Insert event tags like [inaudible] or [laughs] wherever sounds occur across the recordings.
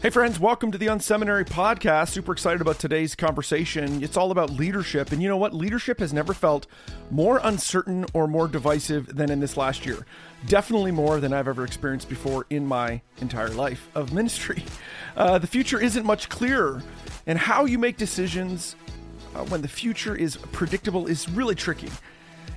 Hey, friends, welcome to the Unseminary podcast. Super excited about today's conversation. It's all about leadership. And you know what? Leadership has never felt more uncertain or more divisive than in this last year. Definitely more than I've ever experienced before in my entire life of ministry. [laughs] Uh, the future isn't much clearer, and how you make decisions uh, when the future is predictable is really tricky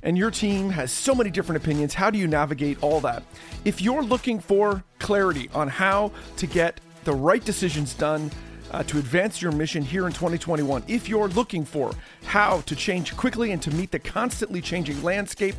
and your team has so many different opinions. How do you navigate all that? If you're looking for clarity on how to get the right decisions done uh, to advance your mission here in 2021. If you're looking for how to change quickly and to meet the constantly changing landscape,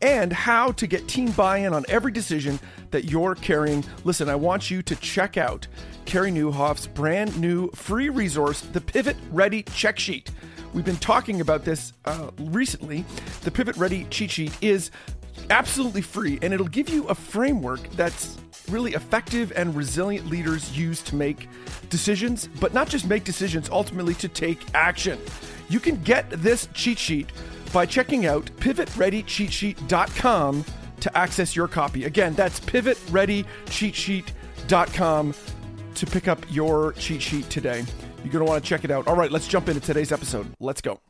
and how to get team buy in on every decision that you're carrying, listen, I want you to check out Carey Nieuwhof's brand new free resource, the Pivot Ready Cheat Sheet. We've been talking about this uh, recently. The Pivot Ready cheat sheet is absolutely free and it'll give you a framework that's really effective and resilient leaders use to make decisions, but not just make decisions, ultimately to take action. You can get this cheat sheet by checking out pivotreadycheatsheet.com to access your copy. Again, that's pivotreadycheatsheet.com to pick up your cheat sheet today. You're going to want to check it out. All right, let's jump into today's episode. Let's go.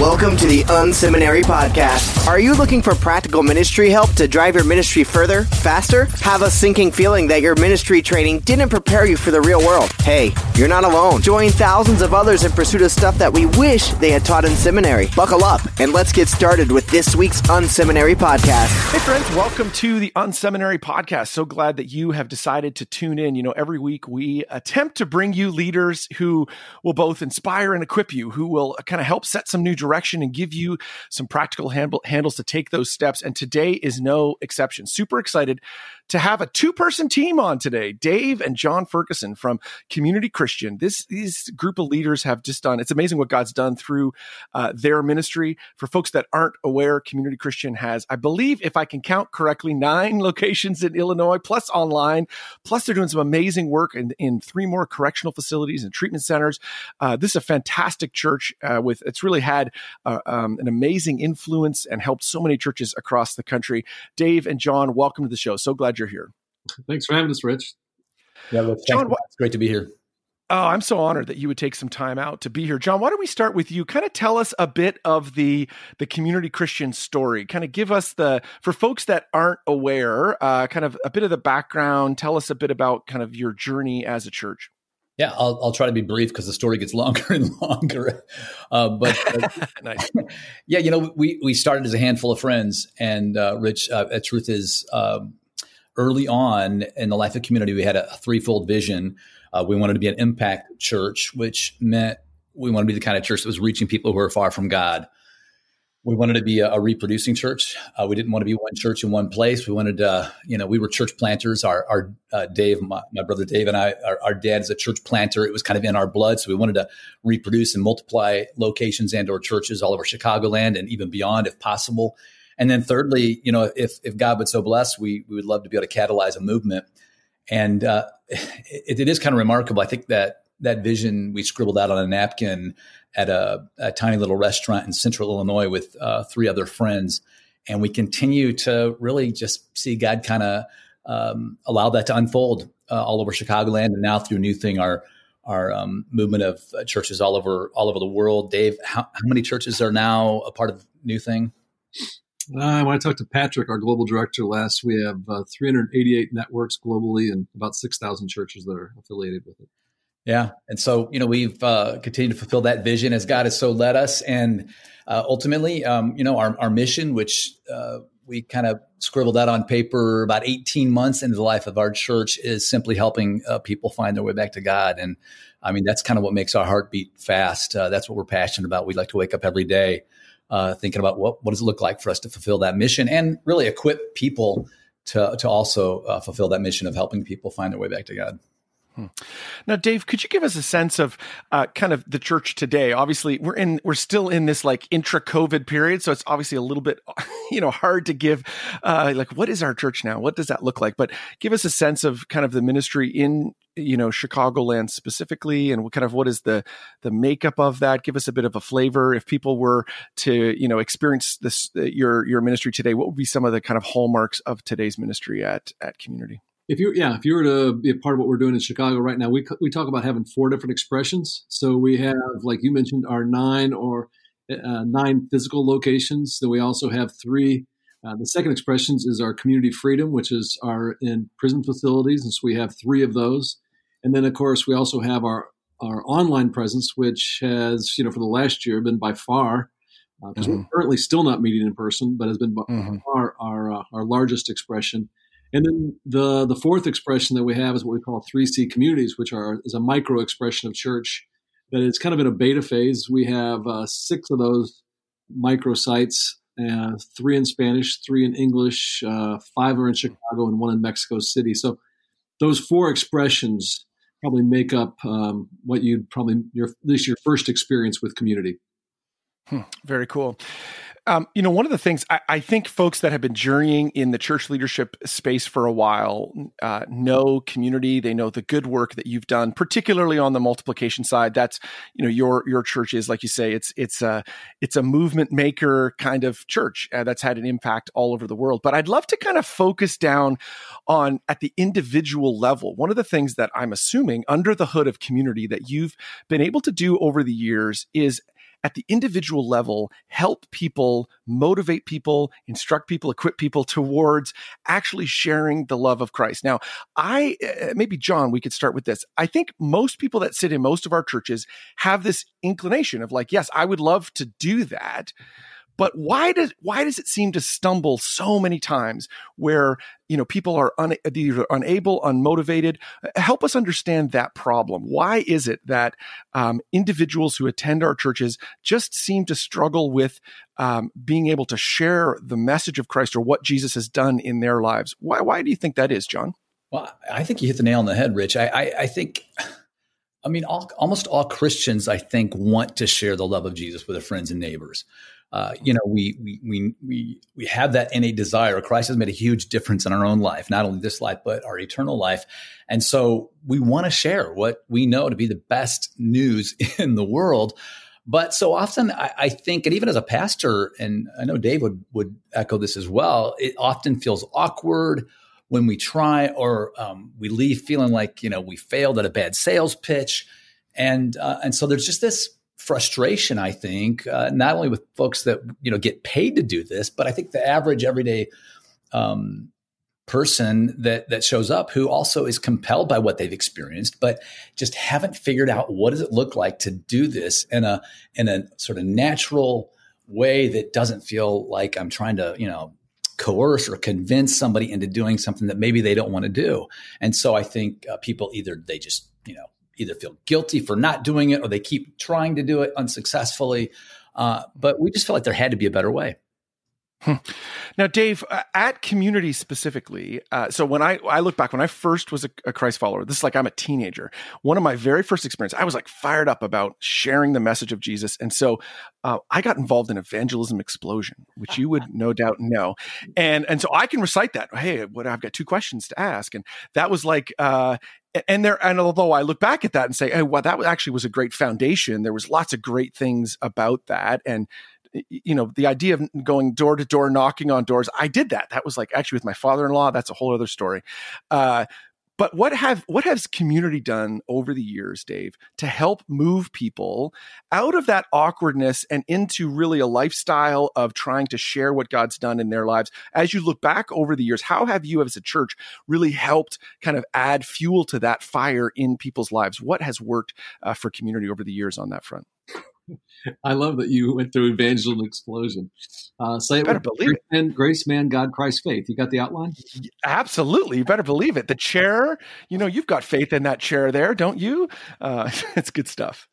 Welcome to the Unseminary Podcast. Are you looking for practical ministry help to drive your ministry further, faster? Have a sinking feeling that your ministry training didn't prepare you for the real world? Hey, you're not alone. Join thousands of others in pursuit of stuff that we wish they had taught in seminary. Buckle up and let's get started with this week's Unseminary Podcast. Hey, friends, welcome to the Unseminary Podcast. So glad that you have decided to tune in. You know, every week we attempt to bring you leaders who will both inspire and equip you, who will uh, kind of help set some new direction direction and give you some practical handle, handles to take those steps. And today is no exception. Super excited to have a two person team on today. Dave and Jon Ferguson from Community Christian. This these group of leaders have just done. It's amazing what God's done through uh, their ministry. For folks that aren't aware, Community Christian has, I believe, if I can count correctly, nine [laughs] locations in Illinois, plus online. Plus, they're doing some amazing work in, in three more correctional facilities and treatment centers. Uh, this is a fantastic church uh, with. It's really had uh, um, an amazing influence and helped so many churches across the country. Dave and Jon, welcome to the show. So glad you're here. Thanks for having us, Rich. Yeah, well, Jon, what, it's great to be here. Oh, I'm so honored that you would take some time out to be here. Jon, why don't we start with you? Kind of tell us a bit of the the community Christian story. Kind of give us the for folks that aren't aware, uh, kind of a bit of the background. Tell us a bit about kind of your journey as a church. Yeah, I'll, I'll try to be brief because the story gets [laughs] longer and longer. Uh, but uh, [laughs] nice. [laughs] yeah, you know, we we started as a handful of friends, and uh, Rich, uh, the truth is, um, early on in the life of community, we had a threefold vision. Uh, we wanted to be an impact church, which meant we wanted to be the kind of church that was reaching people who are far from God. We wanted to be a, a reproducing church. Uh, we didn't want to be one church in one place. We wanted to, you know, we were church planters. Our, our uh, Dave, my, my, brother Dave, and I, our, our, dad is a church planter. It was kind of in our blood, so we wanted to reproduce and multiply locations and/or churches all over Chicagoland and even beyond, if possible. And then thirdly, you know, if if God would so bless, we we would love to be able to catalyze a movement. And uh, it, it is kind of remarkable. I think that that vision we scribbled out on a napkin at a, a tiny little restaurant in Central Illinois with uh, three other friends, and we continue to really just see God kind of um, allow that to unfold uh, all over Chicagoland, and now through New Thing, our our um, movement of uh, churches all over all over the world. Dave, how, how many churches are now a part of New Thing? Uh, when I talked to Patrick, our global director, last, we have uh, 388 networks globally and about 6,000 churches that are affiliated with it. Yeah. And so, you know, we've uh, continued to fulfill that vision as God has so led us. And uh, ultimately, um, you know, our, our mission, which uh, we kind of scribbled out on paper about 18 months into the life of our church, is simply helping uh, people find their way back to God. And I mean, that's kind of what makes our heart beat fast. that's what we're passionate about. We like to wake up every day uh, thinking about what what does it look like for us to fulfill that mission and really equip people to to also uh, fulfill that mission of helping people find their way back to God. Hmm. Now, Dave, could you give us a sense of uh, kind of the church today? Obviously, we're in we're still in this like intra-COVID period, so it's obviously a little bit [laughs] you know hard to give uh, like what is our church now? What does that look like? But give us a sense of kind of the ministry in you know Chicagoland specifically, and what kind of what is the the makeup of that? Give us a bit of a flavor. If people were to you know experience this uh, your your ministry today, what would be some of the kind of hallmarks of today's ministry at at Community? If you yeah if you were to be a part of what we're doing in chicago right now we, we talk about having four different expressions. So we have like you mentioned our nine or uh, nine physical locations. Then we also have three uh, the second expressions is our community freedom which is our in prison facilities. And so we have three of those. And then of course we also have our our online presence which has you know for the last year been by far because uh, mm-hmm. we're currently still not meeting in person but has been by mm-hmm. far our uh, our largest expression and then the the fourth expression that we have is what we call 3C communities, which are is a micro expression of church that is kind of in a beta phase. We have uh, six of those micro sites, uh, three in Spanish, three in English, uh, five are in Chicago, and one in Mexico City. So those four expressions probably make up um, what you'd probably your at least your first experience with community. Hmm, very cool. Um, you know, one of the things I, I, think folks that have been journeying in the church leadership space for a while uh, know community. They know the good work that you've done, particularly on the multiplication side. That's you know your your church is like you say it's it's a it's a movement maker kind of church uh, that's had an impact all over the world. But I'd love to kind of focus down on at the individual level. One of the things that I'm assuming under the hood of community that you've been able to do over the years is at the individual level help people, motivate people, instruct people, equip people towards actually sharing the love of Christ. Now, I, uh, maybe Jon, we could start with this. I think most people that sit in most of our churches have this inclination of like, yes, I would love to do that. But why does why does it seem to stumble so many times where you know people are un, either unable, unmotivated? Help us understand that problem. Why is it that um, individuals who attend our churches just seem to struggle with um, being able to share the message of Christ or what Jesus has done in their lives? Why why do you think that is, Jon? Well, I think you hit the nail on the head, Rich. I, I, I think. [sighs] I mean, all, almost all Christians, I think, want to share the love of Jesus with their friends and neighbors uh, you know, we, we, we, we, we have that innate desire. Christ has made a huge difference in our own life, not only this life, but our eternal life. And so we want to share what we know to be the best news [laughs] in the world. But so often I, I, think, and even as a pastor, and I know Dave would, would echo this as well, it often feels awkward when we try or um, we leave feeling like, you know, we failed at a bad sales pitch. And, uh, and so there's just this frustration, I think, uh, not only with folks that you know get paid to do this, but I think the average everyday um, person that that shows up who also is compelled by what they've experienced, but just haven't figured out what does it look like to do this in a in a sort of natural way that doesn't feel like I'm trying to you know coerce or convince somebody into doing something that maybe they don't want to do. And so I think uh, people either they just you know either feel guilty for not doing it or they keep trying to do it unsuccessfully. Uh, but we just felt like there had to be a better way. Hmm. Now, Dave, uh, at community specifically, uh, so when I I look back when I first was a, a, Christ follower, this is like I'm a teenager. One of my very first experience, I was like fired up about sharing the message of Jesus, and so uh, I got involved in Evangelism Explosion, which you would no doubt know, and and so I can recite that. Hey, what I've got two questions to ask, and that was like uh, and there and although i look back at that and say hey well that actually was a great foundation there was lots of great things about that. And you know the idea of going door to door knocking on doors i did that. That was like actually with my father-in-law that's a whole other story. Uh, but what have what has community done over the years, Dave, to help move people out of that awkwardness and into really a lifestyle of trying to share what God's done in their lives? As you look back over the years, how have you as a church really helped kind of add fuel to that fire in people's lives? What has worked uh, for community over the years on that front? I love that you went through evangelism explosion. Uh, say it better believe it. And grace, man, God, Christ, faith. You got the outline? Absolutely. You better believe it. The chair, you know, you've got faith in that chair there, don't you? Uh, [laughs] it's good stuff.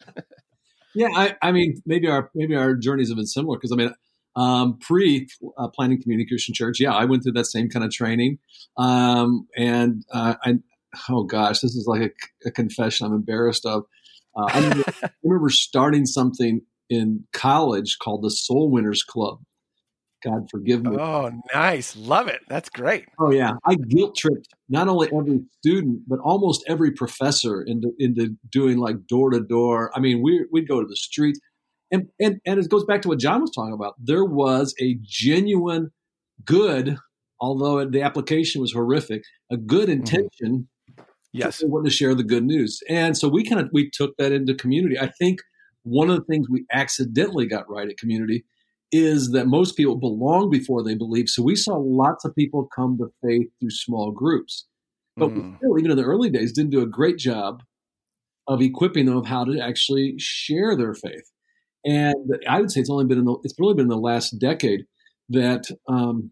yeah, I, I, mean, maybe our maybe our journeys have been similar because I mean, um, pre uh, planning community Christian church, yeah, I went through that same kind of training, um, and uh, I oh gosh, this is like a, a confession I'm embarrassed of. Uh, I, remember, [laughs] I, remember, starting something in college called the Soul Winners Club. God forgive me. Oh, nice. Love it. That's great. Oh, yeah. I guilt tripped not only every student, but almost every professor into, into doing like door to door. I mean, we, we'd go to the streets. And, and, and it goes back to what Jon was talking about. There was a genuine good although the application was horrific, a good mm-hmm. intention. Yes, they wanted to share the good news, and so we kind of we took that into community. I think one of the things we accidentally got right at community is that most people belong before they believe. So we saw lots of people come to faith through small groups, but mm. we still, even in the early days, didn't do a great job of equipping them of how to actually share their faith. And I would say it's only been in the, it's really been in the last decade that um,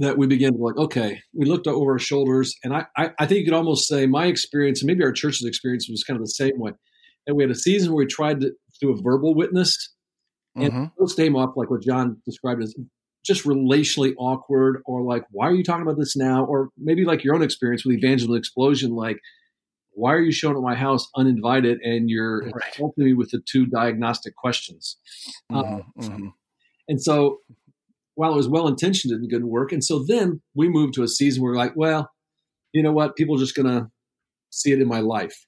that we began to like, okay, we looked over our shoulders, and I, I, I think you could almost say my experience, and maybe our church's experience was kind of the same way. And we had a season where we tried to do a verbal witness, and mm-hmm. those came off like what Jon described as just relationally awkward, or like, why are you talking about this now? Or maybe like your own experience with Evangelical Explosion, like, why are you showing up at my house uninvited and you're right. helping me with the two diagnostic questions? Mm-hmm. Uh, mm-hmm. And so while it was well intentioned, it didn't work. And so then we moved to a season where we're like, well, you know what? People are just going to see it in my life.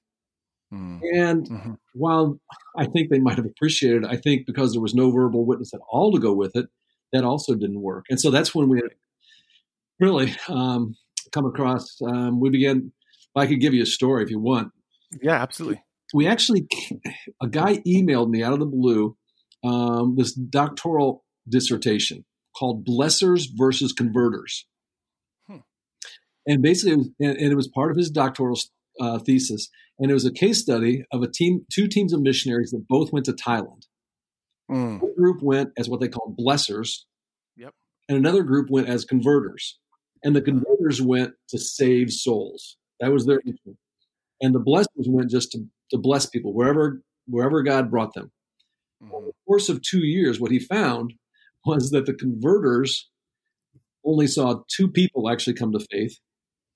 Mm. And mm-hmm. while I think they might have appreciated it, I think because there was no verbal witness at all to go with it, that also didn't work. And so that's when we really um, come across, um, we began, I could give you a story if you want. Yeah, absolutely. We actually, a guy emailed me out of the blue um, this doctoral dissertation called Blessers versus Converters. Hmm. And basically, it was, and, it was part of his doctoral uh, thesis. And it was a case study of a team, two teams of missionaries that both went to Thailand. Mm. One group went as what they called blessers. Yep. And another group went as converters. And the converters went to save souls. That was their mission. And the blessers went just to, to bless people wherever wherever God brought them. Mm. Over the course of two years, what he found was that the converters only saw two people actually come to faith.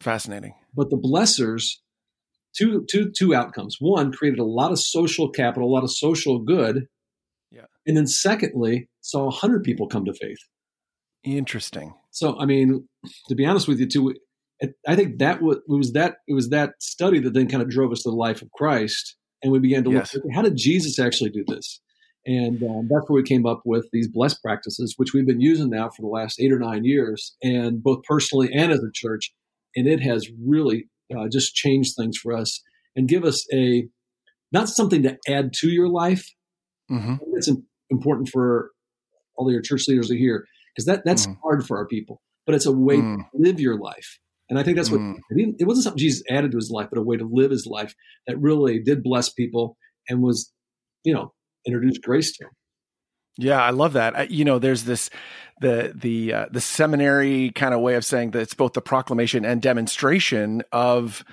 Fascinating. But the blessers, two, two, two outcomes. One, created a lot of social capital, a lot of social good. Yeah. And then secondly, saw 100 people come to faith. Interesting. So, I mean, to be honest with you, too, I think that was, it was that it was that study that then kind of drove us to the life of Christ, and we began to yes. look. How did Jesus actually do this? And um, that's where we came up with these blessed practices, which we've been using now for the last eight or nine years, and both personally and as a church. And it has really uh, just changed things for us and give us a not something to add to your life. Mm-hmm. It's important for all of your church leaders to hear because that that's mm. hard for our people, but it's a way mm. to live your life. And I think that's what mm. it wasn't something Jesus added to his life, but a way to live his life that really did bless people and was, you know, introduce grace to. Yeah, I love that. you know, there's this the the uh, the seminary kind of way of saying that it's both the proclamation and demonstration of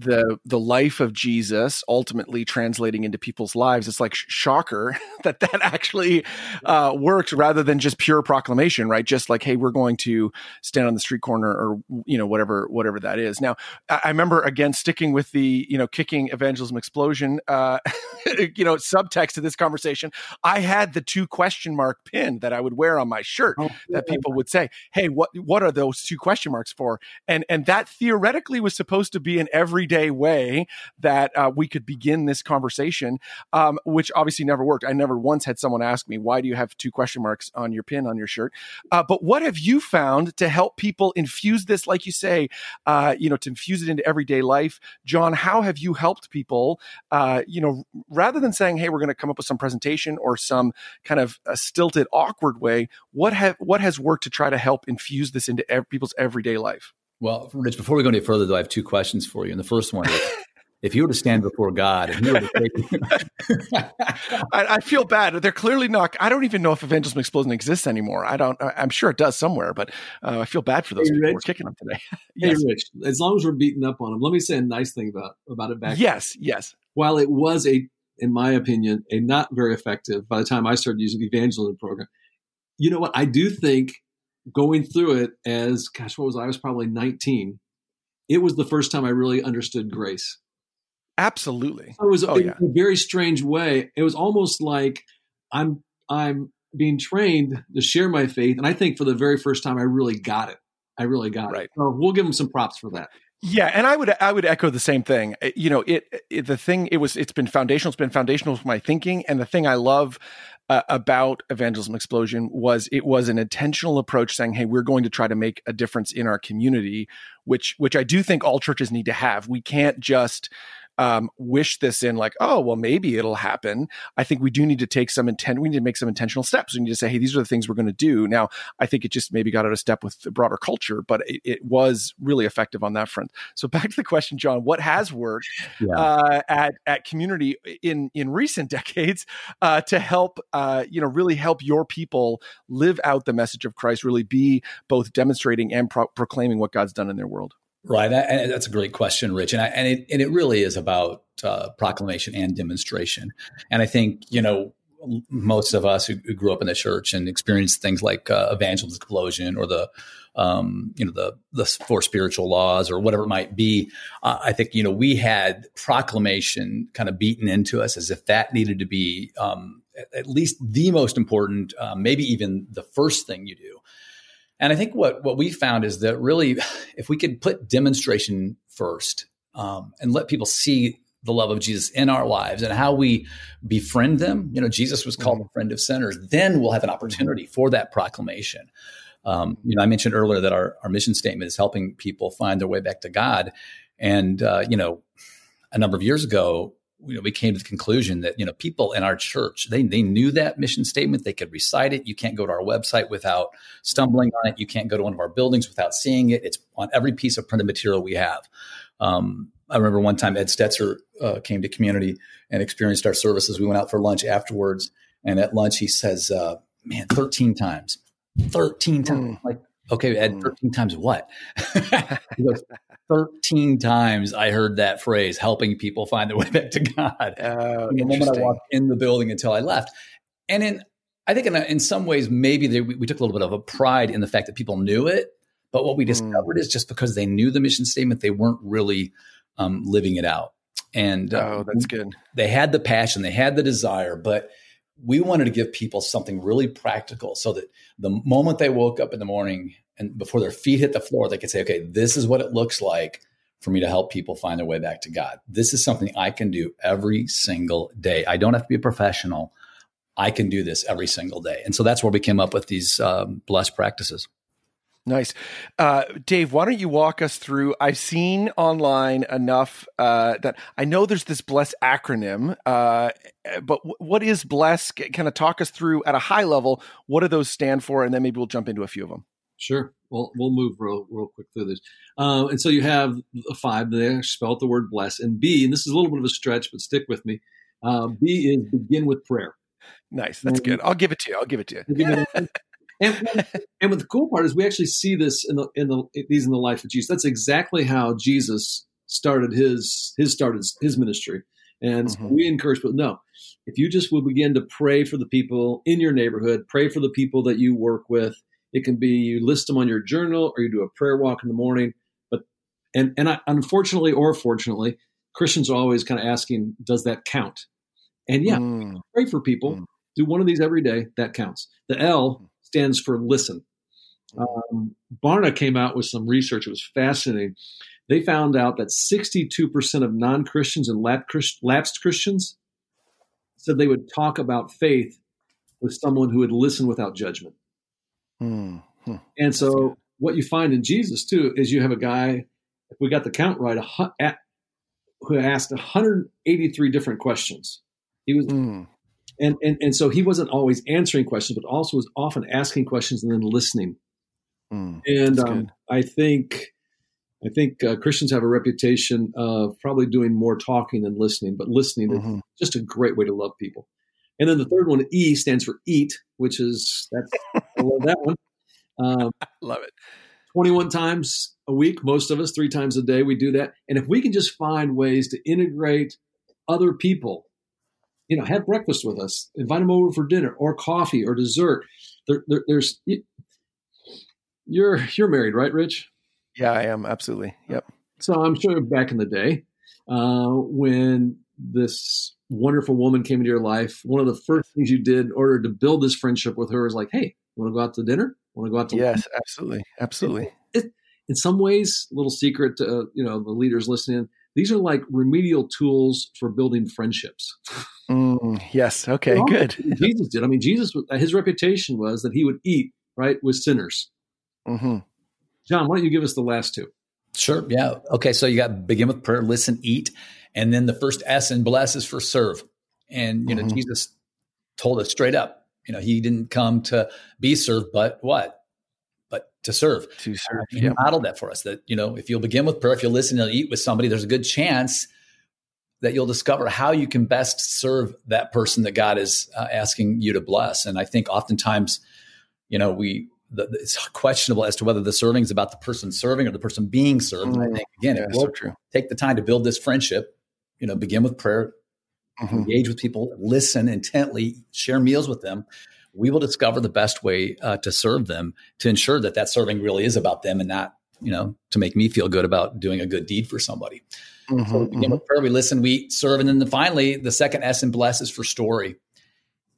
the the life of Jesus ultimately translating into people's lives. It's like sh- shocker [laughs] that that actually uh, works rather than just pure proclamation, right? Just like, hey, we're going to stand on the street corner or you know whatever whatever that is. Now, I, I remember again sticking with the you know kicking evangelism explosion, uh, [laughs] [laughs] you know subtext to this conversation. I had the two question mark pin that I would wear on my shirt oh, that people would say, hey, what what are those two question marks for? And and that theoretically was supposed to be an everyday way that uh, we could begin this conversation, um, which obviously never worked. I never once had someone ask me, why do you have two question marks on your pin on your shirt? Uh, but what have you found to help people infuse this, like you say, uh, you know, to infuse it into everyday life? Jon, how have you helped people, uh, you know, rather than saying, hey, we're going to come up with some presentation or some kind of stilted, awkward way, what have what has worked to try to help infuse this into ev- people's everyday life? Well, Rich, before we go any further, though, I have two questions for you. And the first one is [laughs] if you were to stand before God and you were to take [laughs] I, I, feel bad. They're clearly not. I don't even know if evangelism explosion exists anymore. I don't. I'm sure it does somewhere, but uh, I feel bad for those hey, people Rich, who are kicking them today. [laughs] yes. Hey, Rich, as long as we're beating up on them, let me say a nice thing about about it back. Yes, yes. While it was a, in my opinion, a not very effective by the time I started using the evangelism program, you know what? I do think going through it as gosh, what was I? I was probably 19. It was the first time I really understood grace. Absolutely. It was oh, yeah. a very strange way. It was almost like I'm I'm being trained to share my faith, and I think for the very first time I really got it. I really got right. it. So we'll give them some props for that. Yeah, and I would I would echo the same thing. You know, it, it the thing it was it's been foundational. It's been foundational for my thinking, and the thing I love uh, about Evangelism Explosion was it was an intentional approach saying, "Hey, we're going to try to make a difference in our community," which which I do think all churches need to have. We can't just um, wish this in like, oh, well, maybe it'll happen. I think we do need to take some intent. We need to make some intentional steps. We need to say, hey, these are the things we're going to do. Now, I think it just maybe got out of step with the broader culture, but it, it was really effective on that front. So back to the question, Jon, what has worked [laughs] yeah. uh, at at community in in recent [laughs] decades uh, to help uh, you know really help your people live out the message of Christ, really be both demonstrating and pro- proclaiming what God's done in their world. Right, and that's a great question, Rich, and I, and it and it really is about uh, proclamation and demonstration. And I think you know most of us who, who grew up in the church and experienced things like uh, evangelism explosion or the um, you know the the four spiritual laws or whatever it might be. Uh, I think you know we had proclamation kind of beaten into us as if that needed to be um, at least the most important, uh, maybe even the first thing you do. And I think what what we found is that really, if we could put demonstration first um, and let people see the love of Jesus in our lives and how we befriend them, you know, Jesus was called mm-hmm. a friend of sinners. Then we'll have an opportunity for that proclamation. Um, you know, I mentioned earlier that our, our mission statement is helping people find their way back to God. And, uh, you know, a number of years ago, you know, we came to the conclusion that you know people in our church they they knew that mission statement. They could recite it. You can't go to our website without stumbling on it. You can't go to one of our buildings without seeing it. It's on every piece of printed material we have. Um, I remember one time Ed Stetzer uh, came to community and experienced our services. We went out for lunch afterwards, and at lunch he says, uh, "Man, thirteen times, thirteen times." Mm. Like, okay, Ed, hmm. thirteen times what? [laughs] he goes, 13 times I heard that phrase, helping people find their [laughs] way back to God. Uh, the moment I walked in the building until I left. And in, I think in, in some ways, maybe they, we, we, took a little bit of a pride in the fact that people knew it. But what we hmm. discovered mm. is just because they knew the mission statement, they weren't really um, living it out. And uh, oh, that's good. They had the passion, they had the desire, but we wanted to give people something really practical so that the moment they woke up in the morning and before their feet hit the floor, they could say, okay, this is what it looks like for me to help people find their way back to God. This is something I can do every single day. I don't have to be a professional. I can do this every single day. And so that's where we came up with these um, blessed practices. Nice. Uh, Dave, why don't you walk us through? I've seen online enough uh, that I know there's this BLESS acronym, uh, but w- what is BLESS? Kind of talk us through at a high level, what do those stand for? And then maybe we'll jump into a few of them. Sure. Well, we'll move real, real quick through this. Uh, and so you have a five there, spell out the word bless. And B, and this is a little bit of a stretch, but stick with me. Uh, B is begin with prayer. Nice. That's and, good. I'll give it to you. I'll give it to you. [laughs] And, and what the cool part is we actually see this in the in the these in the life of Jesus. That's exactly how Jesus started his his started his ministry. And mm-hmm. so we encourage people, no, if you just will begin to pray for the people in your neighborhood, pray for the people that you work with. It can be you list them on your journal or you do a prayer walk in the morning. But and and I, unfortunately or fortunately, Christians are always kind of asking, does that count? And yeah, mm. pray for people. Mm. Do one of these every day. That counts. The L stands for listen. Um, Barna came out with some research. It was fascinating. They found out that 62% of non Christians and lapsed Christians said they would talk about faith with someone who would listen without judgment. Mm-hmm. And so, what you find in Jesus, too, is you have a guy, if we got the count right, a, at, who asked 183 different questions. He was mm and, and and so he wasn't always answering questions, but also was often asking questions and then listening. Mm, and um, I think I think uh, Christians have a reputation of probably doing more talking than listening, but listening mm-hmm. is just a great way to love people. And then the third one, E, stands for eat, which is that's I love that one. Um, [laughs] love it. 21 times a week, most of us, three times a day, we do that. And if we can just find ways to integrate other people you know, have breakfast with us, invite them over for dinner or coffee or dessert. There, there, there's you're you're married, right, Rich? Yeah, I am absolutely. Yep. So I'm sure back in the day uh, when this wonderful woman came into your life, one of the first things you did in order to build this friendship with her is like, "Hey, want to go out to dinner? Want to go out to yes, lunch? absolutely, absolutely." It, it, in some ways, a little secret to uh, you know the leaders listening these are like remedial tools for building friendships. Mm, Mm, yes. Okay. You know, good. [laughs] Jesus did. I mean, Jesus, his reputation was that he would eat right with sinners. Mm-hmm. Jon, why don't you give us the last two? Sure. Yeah. Okay. So you got begin with prayer, listen, eat, and then the first S and bless is for serve. And you know, mm-hmm. Jesus told us straight up, you know, he didn't come to be served, but what? But to serve. To serve. He yeah. modeled that for us. That you know, if you'll begin with prayer, if you'll listen and eat with somebody, there's a good chance that you'll discover how you can best serve that person that God is uh, asking you to bless. And I think oftentimes, you know, we the, it's questionable as to whether the serving is about the person serving or the person being served. Mm, I think again, yeah, so take the time to build this friendship, you know, begin with prayer, mm-hmm. engage with people, listen intently, share meals with them. We will discover the best way uh, to serve them to ensure that that serving really is about them and not, you know, to make me feel good about doing a good deed for somebody. Mm-hmm, so we begin mm-hmm. with prayer, we listen, we serve, and then the, finally, the second S in bless is for story.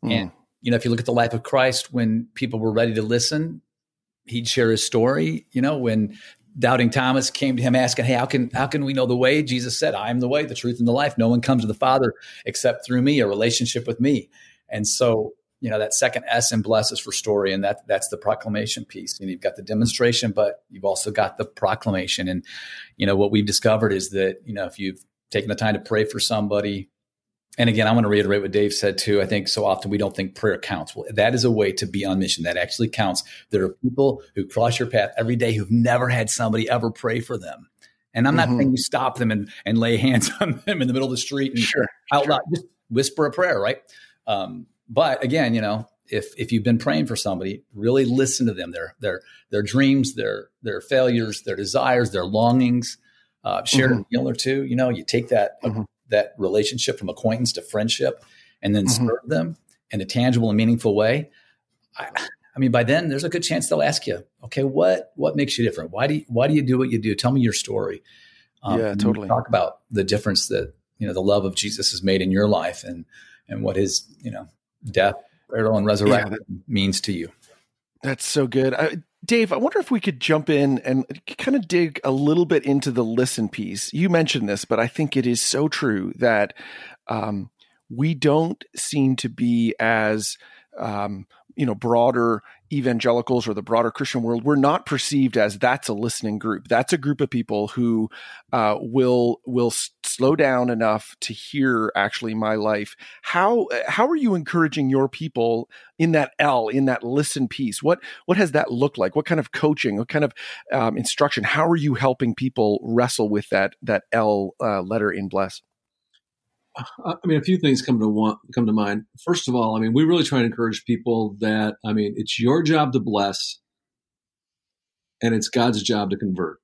Mm. And you know, if you look at the life of Christ, when people were ready to listen, he'd share his story. You know, when doubting Thomas came to him asking, "Hey, how can how can we know the way?" Jesus said, "I am the way, the truth, and the life. No one comes to the Father except through me, a relationship with me." And so, you know, that second S in bless is for story, and that that's the proclamation piece. And you've got the demonstration, but you've also got the proclamation. And you know, what we've discovered is that you know, if you've taken the time to pray for somebody, and again, I want to reiterate what Dave said too. I think so often we don't think prayer counts. Well, that is a way to be on mission. That actually counts. There are people who cross your path every day who've never had somebody ever pray for them. And I'm not mm-hmm. saying you stop them and, and lay [laughs] hands on them in the middle of the street and sure, out loud, just whisper a prayer, right? Um, but again, you know, if if you've been praying for somebody, really listen to them, their their their dreams, their their failures, their desires, their longings. Uh, share mm-hmm. a meal or two. You know, you take that mm-hmm that relationship from acquaintance to friendship and then mm-hmm. serve them in a tangible and meaningful way, I, I, mean, by then there's a good chance they'll ask you, okay, what what makes you different? Why do you, why do you do what you do? Tell me your story. Um, yeah, totally. Talk about the difference that you know the love of Jesus has made in your life and and what his you know death, burial, and resurrection yeah, that, means to you. That's so good. I, Dave, I wonder if we could jump in and kind of dig a little bit into the listen piece. You mentioned this, but I think it is so true that um, we don't seem to be as um, you know broader evangelicals or the broader Christian world, we're not perceived as that's a listening group. That's a group of people who uh, will will s- slow down enough to hear actually my life. How how are you encouraging your people in that L in that listen piece? What what has that looked like? What kind of coaching? What kind of um, instruction? How are you helping people wrestle with that that L uh, letter in bless? I mean, a few things come to want, come to mind. First of all, I mean, we really try to encourage people that I mean, it's your job to bless, and it's God's job to convert.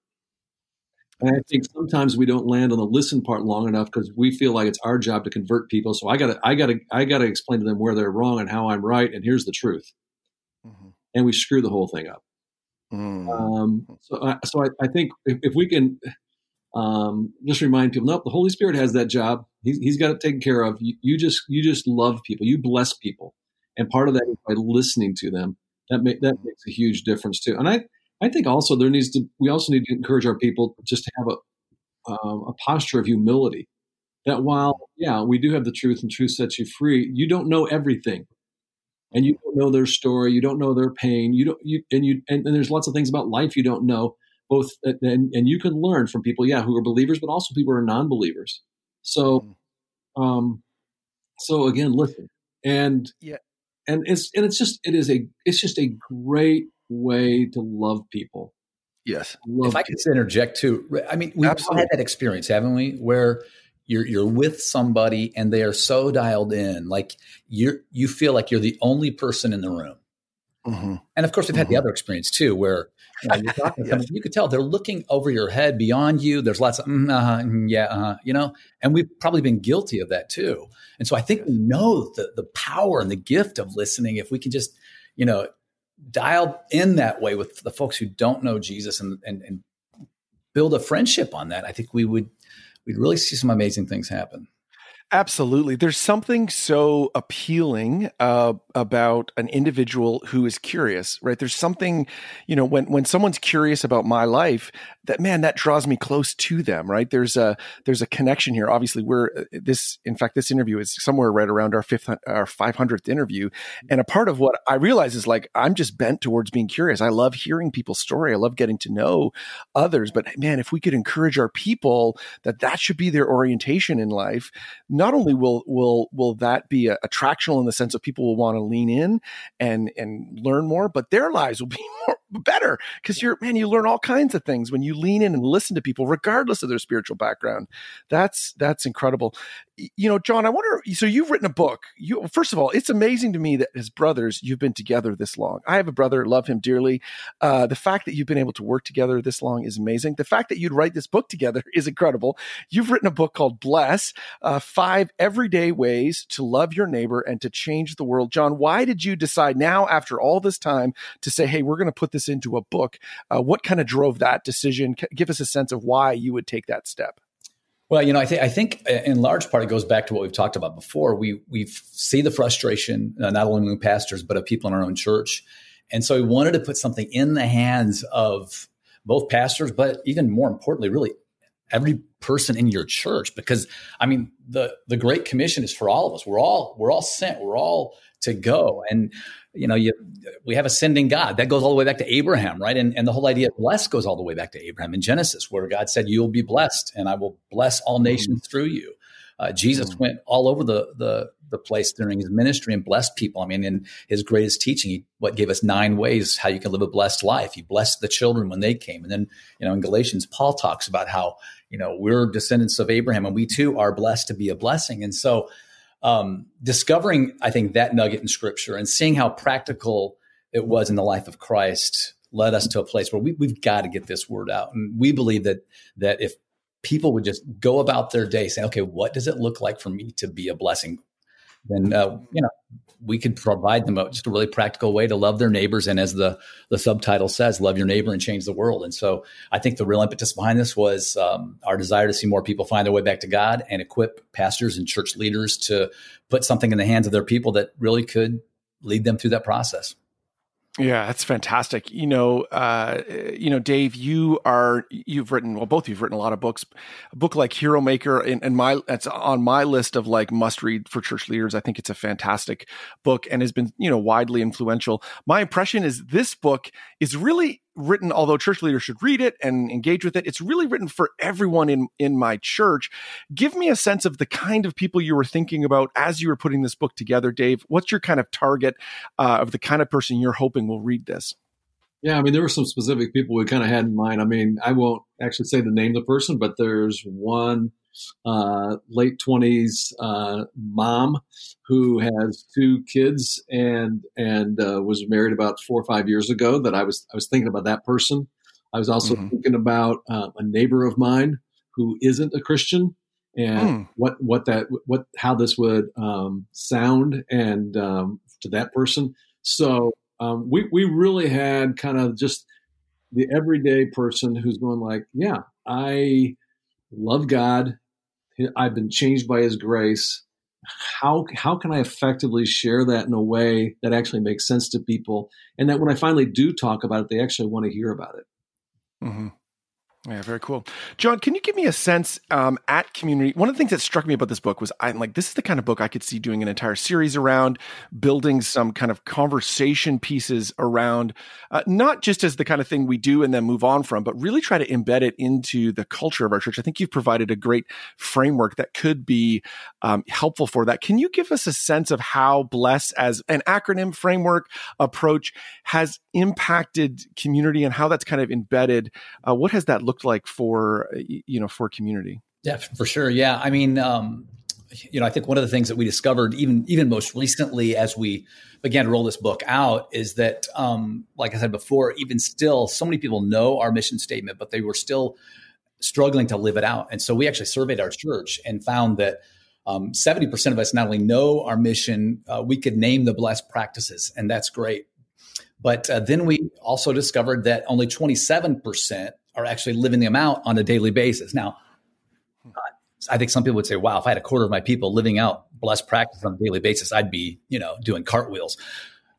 And I think sometimes we don't land on the listen part long enough because we feel like it's our job to convert people. So I got to, I got to, I got to explain to them where they're wrong and how I'm right, and here's the truth. Mm-hmm. And we screw the whole thing up. Mm-hmm. Um, so, I, so I, I think if, if we can um, just remind people, nope, the Holy Spirit has that job. He's, he's got it taken care of. You, you, just you just love people. You bless people, and part of that is by listening to them. That make, that makes a huge difference too. And I I think also there needs to we also need to encourage our people just to have a um, a posture of humility. That while yeah we do have the truth and truth sets you free, you don't know everything, and you don't know their story. You don't know their pain. You don't you and you and, and there's lots of things about life you don't know both and, and you can learn from people yeah who are believers but also people who are non-believers. So mm-hmm. um so again listen and yeah. and it's and it's just it is a it's just a great way to love people. Yes. Love if i could interject too i mean we've all had that experience haven't we? Where you're you're with somebody and they are so dialed in like you you feel like you're the only person in the room mm-hmm. and of course we've had mm-hmm. the other experience too where you, know, [laughs] yes. you could tell they're looking over your head beyond you. There's lots of mm, uh-huh, mm, yeah, uh-huh, you know, and we've probably been guilty of that too. And so I think we know the the power and the gift of listening if we can just, you know, dial in that way with the folks who don't know Jesus and and, and build a friendship on that. I think we would we'd really see some amazing things happen. Absolutely. There's something so appealing uh, about an individual who is curious, right? There's something, you know, when, when someone's curious about my life, that man that draws me close to them right? There's a there's a connection here. Obviously we're uh, this in fact this interview is somewhere right around our fifth our 500th interview. And a part of what i realize is like i'm just bent towards being curious. I love hearing people's story. I love getting to know others. But man if we could encourage our people that that should be their orientation in life not only will will will that be attractional in the sense of people will want to lean in and and learn more but their lives will be [laughs] more better. Because you're man you learn all kinds of things when you lean in and listen to people regardless of their spiritual background. That's that's incredible you know jon i wonder so you've written a book. You first of all it's amazing to me that as brothers you've been together this long. I have a brother love him dearly. Uh, the fact that you've been able to work together this long is amazing. The fact that you'd write this book together [laughs] is incredible. You've written a book called bless uh, five everyday ways to love your neighbor and to change the world. Jon why did you decide now after all this time to say hey we're going to put this into a book uh, what kind of drove that decision? Give us a sense of why you would take that step well, you know, I think I think uh, in large part it goes back to what we've talked about before. We we see the frustration uh, not only among pastors but of people in our own church, and so we wanted to put something in the hands of both pastors, but even more importantly, really every person in your church. Because I mean, the the Great Commission is for all of us. We're all we're all sent. We're all to go, and you know, you, we have a sending God that goes all the way back to Abraham, right? And, and the whole idea of blessed goes all the way back to Abraham in Genesis, where God said, "You'll be blessed, and I will bless all nations mm-hmm. through you." Uh, Jesus mm-hmm. went all over the, the the place during his ministry and blessed people. I mean, in his greatest teaching, he what gave us nine ways how you can live a blessed life. He blessed the children when they came, and then you know in Galatians, Paul talks about how you know we're descendants of Abraham, and we too are blessed to be a blessing. And so um, discovering, I think, that nugget in scripture and seeing how practical it was in the life of Christ led us to a place where we, we've got to get this word out. And we believe that that if people would just go about their day saying, okay, what does it look like for me to be a blessing? Then, uh, you know, we could provide them a, just a really practical way to love their neighbors. And as the, the subtitle says, love your neighbor and change the world. And so I think the real impetus behind this was um, our desire to see more people find their way back to God and equip pastors and church leaders to put something in the hands of their people that really could lead them through that process. Yeah, that's fantastic. You know, uh, you know, Dave, you are you've written well, both of you've written a lot of books. A book like Hero Maker, and, and my that's on my list of like must read for church leaders. I think it's a fantastic book and has been you know widely influential. My impression is this book is really written, although church leaders should read it and engage with it, it's really written for everyone in, in my church. Give me a sense of the kind of people you were thinking about as you were putting this book together, Dave. What's your kind of target uh, of the kind of person you're hoping will read this? Yeah, I mean, there were some specific people we kind of had in mind. I mean, I won't actually say the name of the person, but there's one uh, late 20s uh, mom who has two kids and and uh, was married about four or five years ago that I was I was thinking about that person. I was also mm-hmm. thinking about uh, a neighbor of mine who isn't a Christian and mm. what what that what how this would um, sound and um, to that person. So um, we we really had kind of just the everyday person who's going like, yeah, I love God. I've been changed by His grace. How how can I effectively share that in a way that actually makes sense to people, and that when I finally do talk about it, they actually want to hear about it. Mm-hmm. Yeah, very cool. Jon, can you give me a sense um, at community? One of the things that struck me about this book was I'm like, this is the kind of book I could see doing an entire series around, building some kind of conversation pieces around, uh, not just as the kind of thing we do and then move on from, but really try to embed it into the culture of our church. I think you've provided a great framework that could be um, helpful for that. Can you give us a sense of how Bless as an acronym framework approach has impacted community and how that's kind of embedded? Uh, what has that looked like for you know for community? Yeah, for sure. Yeah, I mean, um, you know, I think one of the things that we discovered, even even most recently, as we began to roll this book out, is that, um, like I said before, even still, so many people know our mission statement, but they were still struggling to live it out. And so we actually surveyed our church and found that um, 70% of us not only know our mission, uh, we could name the blessed practices, and that's great. But uh, then we also discovered that only 27% are actually living them out on a daily basis. Now, I think some people would say, wow, if I had a quarter of my people living out blessed practice on a daily basis, I'd be, you know, doing cartwheels.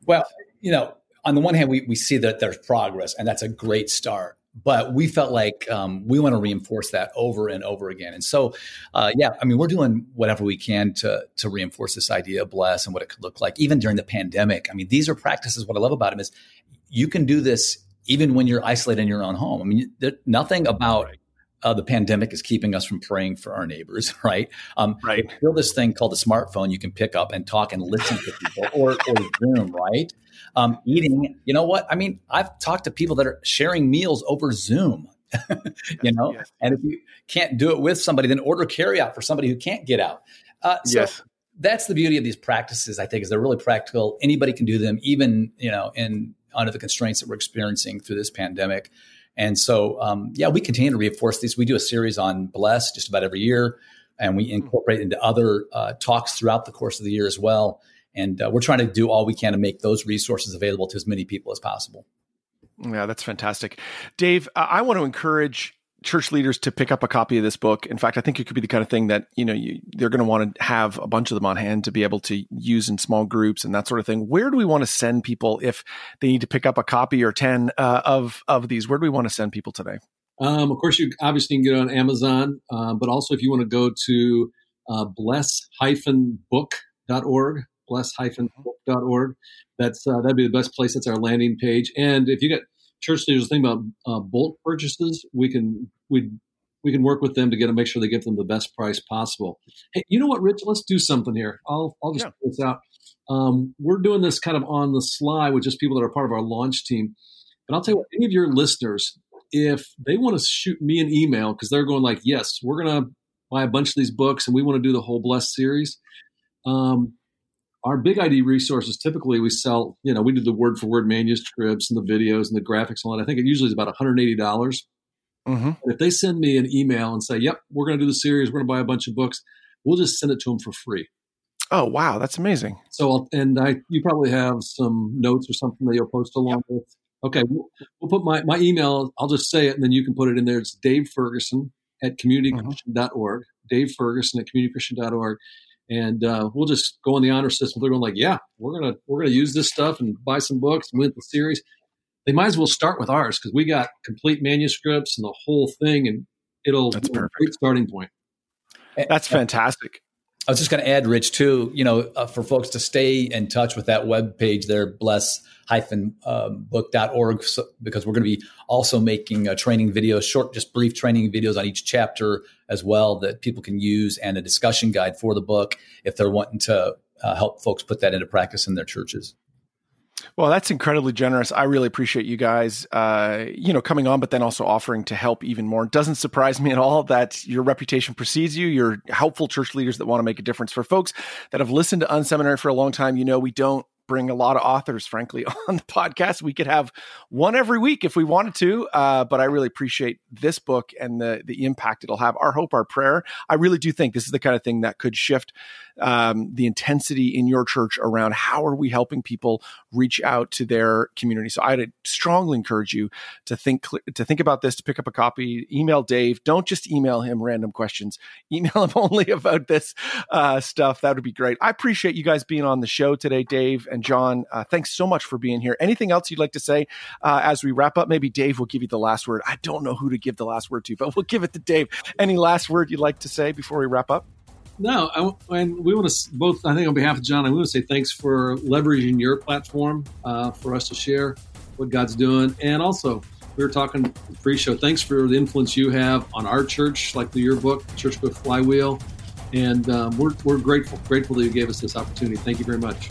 Well, you know, on the one hand, we, we see that there's progress and that's a great start. but we felt like um, we want to reinforce that over and over again. And so, uh, yeah, I mean, we're doing whatever we can to to reinforce this idea of bless and what it could look like, even during the pandemic. I mean, these are practices. What I love about them is you can do this even when you're isolated in your own home. I mean, there, nothing about right. uh, the pandemic is keeping us from praying for our neighbors, [laughs] right? Um, right. Build this thing called a smartphone you can pick up and talk and listen to people, [laughs] or, or Zoom, right? Um, eating, you know what? I mean, I've talked to people that are sharing meals over Zoom. [laughs] you know, yes. and if you can't do it with somebody, then order carry out for somebody who can't get out. Uh, so yes that's the beauty of these practices i think is they're really practical anybody can do them even you know in under the constraints that we're experiencing through this pandemic and so um, yeah we continue to reinforce these we do a series on bless just about every year and we incorporate into other uh, talks throughout the course of the year as well and uh, we're trying to do all we can to make those resources available to as many people as possible. Yeah, that's fantastic. Dave, I want to encourage church leaders to pick up a copy of this book. In fact, I think it could be the kind of thing that, you know, you, they're going to want to have a bunch of them on hand to be able to use in small groups and that sort of thing. Where do we want to send people if they need to pick up a copy or 10 uh, of, of these? Where do we want to send people today? Um, of course, you obviously can get on Amazon, uh, but also if you want to go to uh, bless-book.org, bless-book.org. That's uh, that'd be the best place. That's our landing page. And if you get church leaders think about uh, bulk purchases, we can we we can work with them to get to make sure they give them the best price possible. Hey, you know what, Rich? Let's do something here. I'll I'll just yeah. put this out. Um, we're doing this kind of on the sly with just people that are part of our launch team. But I'll tell you what, any of your listeners, if they want to shoot me an email because they're going like, yes, we're gonna buy a bunch of these books and we want to do the whole Blessed series. Um, our Big Idea resources typically we sell, you know, we do the word for word manuscripts and the videos and the graphics and all that. I think it usually is about 180. dollars mm-hmm. If they send me an email and say, yep, we're going to do the series, we're going to buy a bunch of books, we'll just send it to them for free. Oh, wow. That's amazing. So, and I, you probably have some notes or something that you'll post along yep. with. Okay. We'll, we'll, put my, my email, I'll just say it and then you can put it in there. It's Dave Ferguson at communitychristian.org. Mm-hmm. Dave Ferguson at communitychristian.org and uh, we'll just go on the honor system. They're going like, yeah, we're gonna we're gonna use this stuff and buy some books and win the series. They might as well start with ours because we got complete manuscripts and the whole thing, and it'll that's perfect. great starting point. That's fantastic. I was just going to add, Rich, too. You know, uh, for folks to stay in touch with that web page there, bless book.org so, because we're going to be also making uh, training videos, short, just brief training videos on each chapter as well that people can use and a discussion guide for the book if they're wanting to uh, help folks put that into practice in their churches. Well, that's incredibly generous. I really appreciate you guys, uh, you know, coming on, but then also offering to help even more. It doesn't surprise me at all that your reputation precedes you. You're helpful church leaders that want to make a difference. For folks that have listened to Unseminary for a long time, you know, we don't bring a lot of authors, frankly, [laughs] on the podcast. We could have one every week if we wanted to, uh, but I really appreciate this book and the the impact it'll have. Our hope, our prayer. I really do think this is the kind of thing that could shift um, the intensity in your church around how are we helping people reach out to their community. So I'd strongly encourage you to think to think about this, to pick up a copy, email Dave. Don't just email him random questions. [laughs] Email him only about this uh, stuff. That would be great. I appreciate you guys being on the show today, Dave and Jon. Uh, thanks so much for being here. Anything else you'd like to say uh, as we wrap up? Maybe Dave will give you the last word. I don't know who to give the last word to, but we'll give it to Dave. Any last word you'd like to say before we wrap up? No, I, and we want to both. I think on behalf of Jon, I want to say thanks for leveraging your platform uh, for us to share what God's doing, and also we were talking pre-show. Thanks for the influence you have on our church, like the, your book, Church Book Flywheel, and um, we're we're grateful, grateful that you gave us this opportunity. Thank you very much.